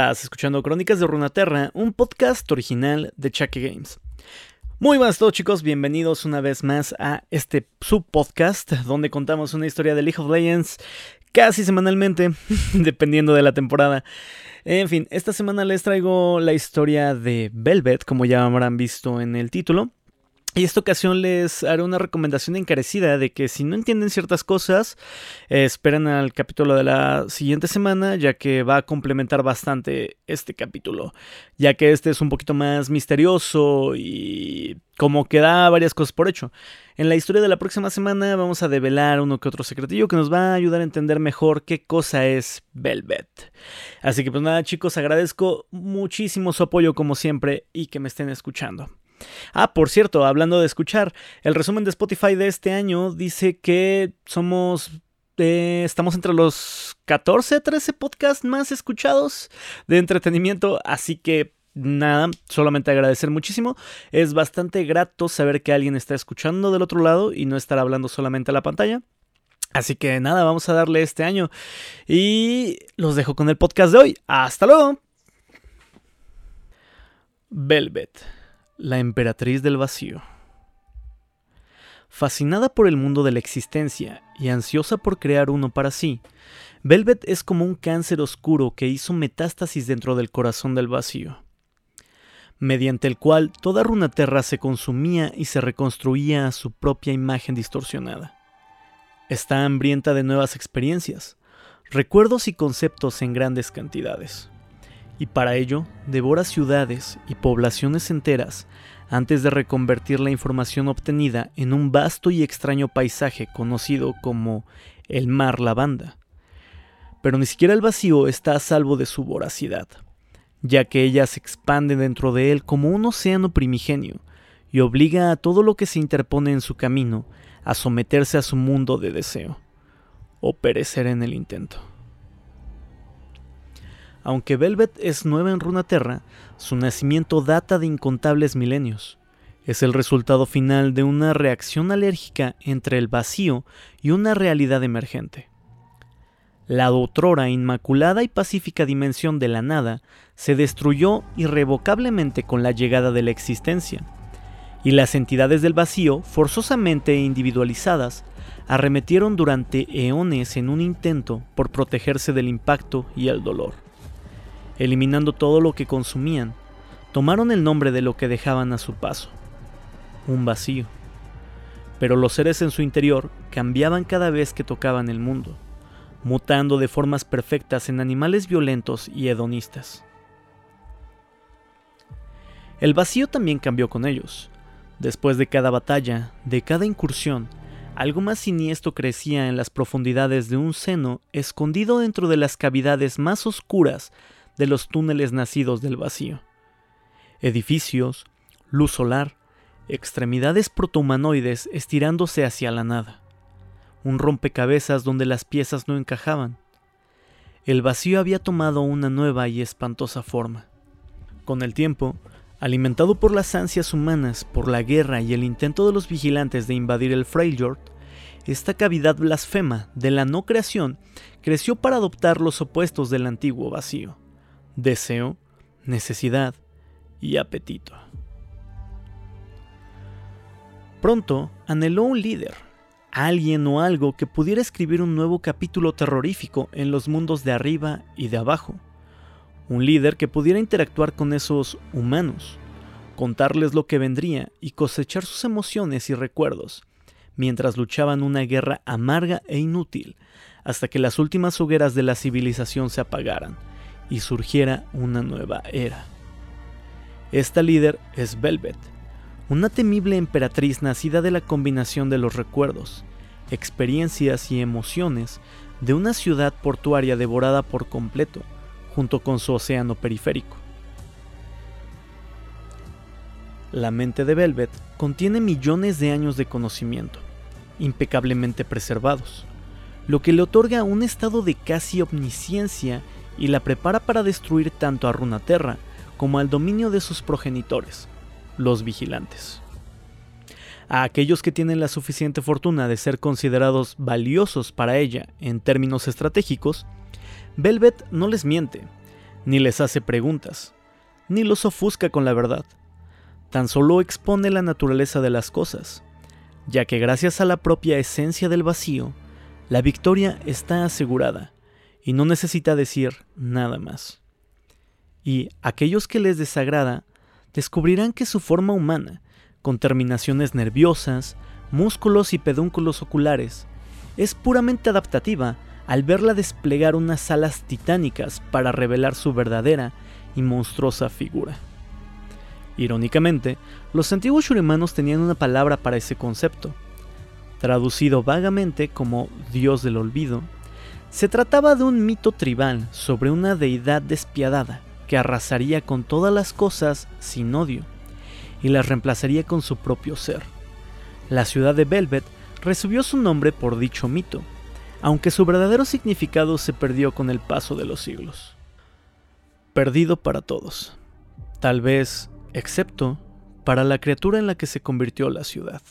Estás escuchando Crónicas de Runaterra, un podcast original de Chucky Games. Muy buenas a todos chicos, bienvenidos una vez más a este subpodcast donde contamos una historia de League of Legends casi semanalmente, dependiendo de la temporada. En fin, esta semana les traigo la historia de Velvet, como ya habrán visto en el título. Y esta ocasión les haré una recomendación encarecida de que si no entienden ciertas cosas, esperen al capítulo de la siguiente semana, ya que va a complementar bastante este capítulo, ya que este es un poquito más misterioso y como que da varias cosas por hecho. En la historia de la próxima semana vamos a develar uno que otro secretillo que nos va a ayudar a entender mejor qué cosa es Velvet. Así que pues nada chicos, agradezco muchísimo su apoyo como siempre y que me estén escuchando. Ah, por cierto, hablando de escuchar, el resumen de Spotify de este año dice que somos eh, estamos entre los 14, 13 podcasts más escuchados de entretenimiento, así que nada, solamente agradecer muchísimo. Es bastante grato saber que alguien está escuchando del otro lado y no estar hablando solamente a la pantalla. Así que nada, vamos a darle este año. Y los dejo con el podcast de hoy. Hasta luego. Velvet la emperatriz del vacío. Fascinada por el mundo de la existencia y ansiosa por crear uno para sí, Velvet es como un cáncer oscuro que hizo metástasis dentro del corazón del vacío, mediante el cual toda Runaterra se consumía y se reconstruía a su propia imagen distorsionada. Está hambrienta de nuevas experiencias, recuerdos y conceptos en grandes cantidades y para ello devora ciudades y poblaciones enteras antes de reconvertir la información obtenida en un vasto y extraño paisaje conocido como el mar lavanda. Pero ni siquiera el vacío está a salvo de su voracidad, ya que ella se expande dentro de él como un océano primigenio y obliga a todo lo que se interpone en su camino a someterse a su mundo de deseo, o perecer en el intento. Aunque Velvet es nueva en Runaterra, su nacimiento data de incontables milenios. Es el resultado final de una reacción alérgica entre el vacío y una realidad emergente. La otrora inmaculada y pacífica dimensión de la nada se destruyó irrevocablemente con la llegada de la existencia, y las entidades del vacío, forzosamente individualizadas, arremetieron durante eones en un intento por protegerse del impacto y el dolor eliminando todo lo que consumían, tomaron el nombre de lo que dejaban a su paso, un vacío. Pero los seres en su interior cambiaban cada vez que tocaban el mundo, mutando de formas perfectas en animales violentos y hedonistas. El vacío también cambió con ellos. Después de cada batalla, de cada incursión, algo más siniestro crecía en las profundidades de un seno escondido dentro de las cavidades más oscuras de los túneles nacidos del vacío. Edificios, luz solar, extremidades protohumanoides estirándose hacia la nada. Un rompecabezas donde las piezas no encajaban. El vacío había tomado una nueva y espantosa forma. Con el tiempo, alimentado por las ansias humanas, por la guerra y el intento de los vigilantes de invadir el Freljord, esta cavidad blasfema de la no creación creció para adoptar los opuestos del antiguo vacío deseo, necesidad y apetito. Pronto anheló un líder, alguien o algo que pudiera escribir un nuevo capítulo terrorífico en los mundos de arriba y de abajo. Un líder que pudiera interactuar con esos humanos, contarles lo que vendría y cosechar sus emociones y recuerdos, mientras luchaban una guerra amarga e inútil hasta que las últimas hogueras de la civilización se apagaran y surgiera una nueva era. Esta líder es Velvet, una temible emperatriz nacida de la combinación de los recuerdos, experiencias y emociones de una ciudad portuaria devorada por completo, junto con su océano periférico. La mente de Velvet contiene millones de años de conocimiento, impecablemente preservados, lo que le otorga un estado de casi omnisciencia y la prepara para destruir tanto a Runaterra como al dominio de sus progenitores, los vigilantes. A aquellos que tienen la suficiente fortuna de ser considerados valiosos para ella en términos estratégicos, Velvet no les miente, ni les hace preguntas, ni los ofusca con la verdad. Tan solo expone la naturaleza de las cosas, ya que gracias a la propia esencia del vacío, la victoria está asegurada y no necesita decir nada más. Y aquellos que les desagrada descubrirán que su forma humana, con terminaciones nerviosas, músculos y pedúnculos oculares, es puramente adaptativa al verla desplegar unas alas titánicas para revelar su verdadera y monstruosa figura. Irónicamente, los antiguos shurimanos tenían una palabra para ese concepto. Traducido vagamente como Dios del Olvido, se trataba de un mito tribal sobre una deidad despiadada que arrasaría con todas las cosas sin odio y las reemplazaría con su propio ser. La ciudad de Velvet recibió su nombre por dicho mito, aunque su verdadero significado se perdió con el paso de los siglos. Perdido para todos, tal vez excepto para la criatura en la que se convirtió la ciudad.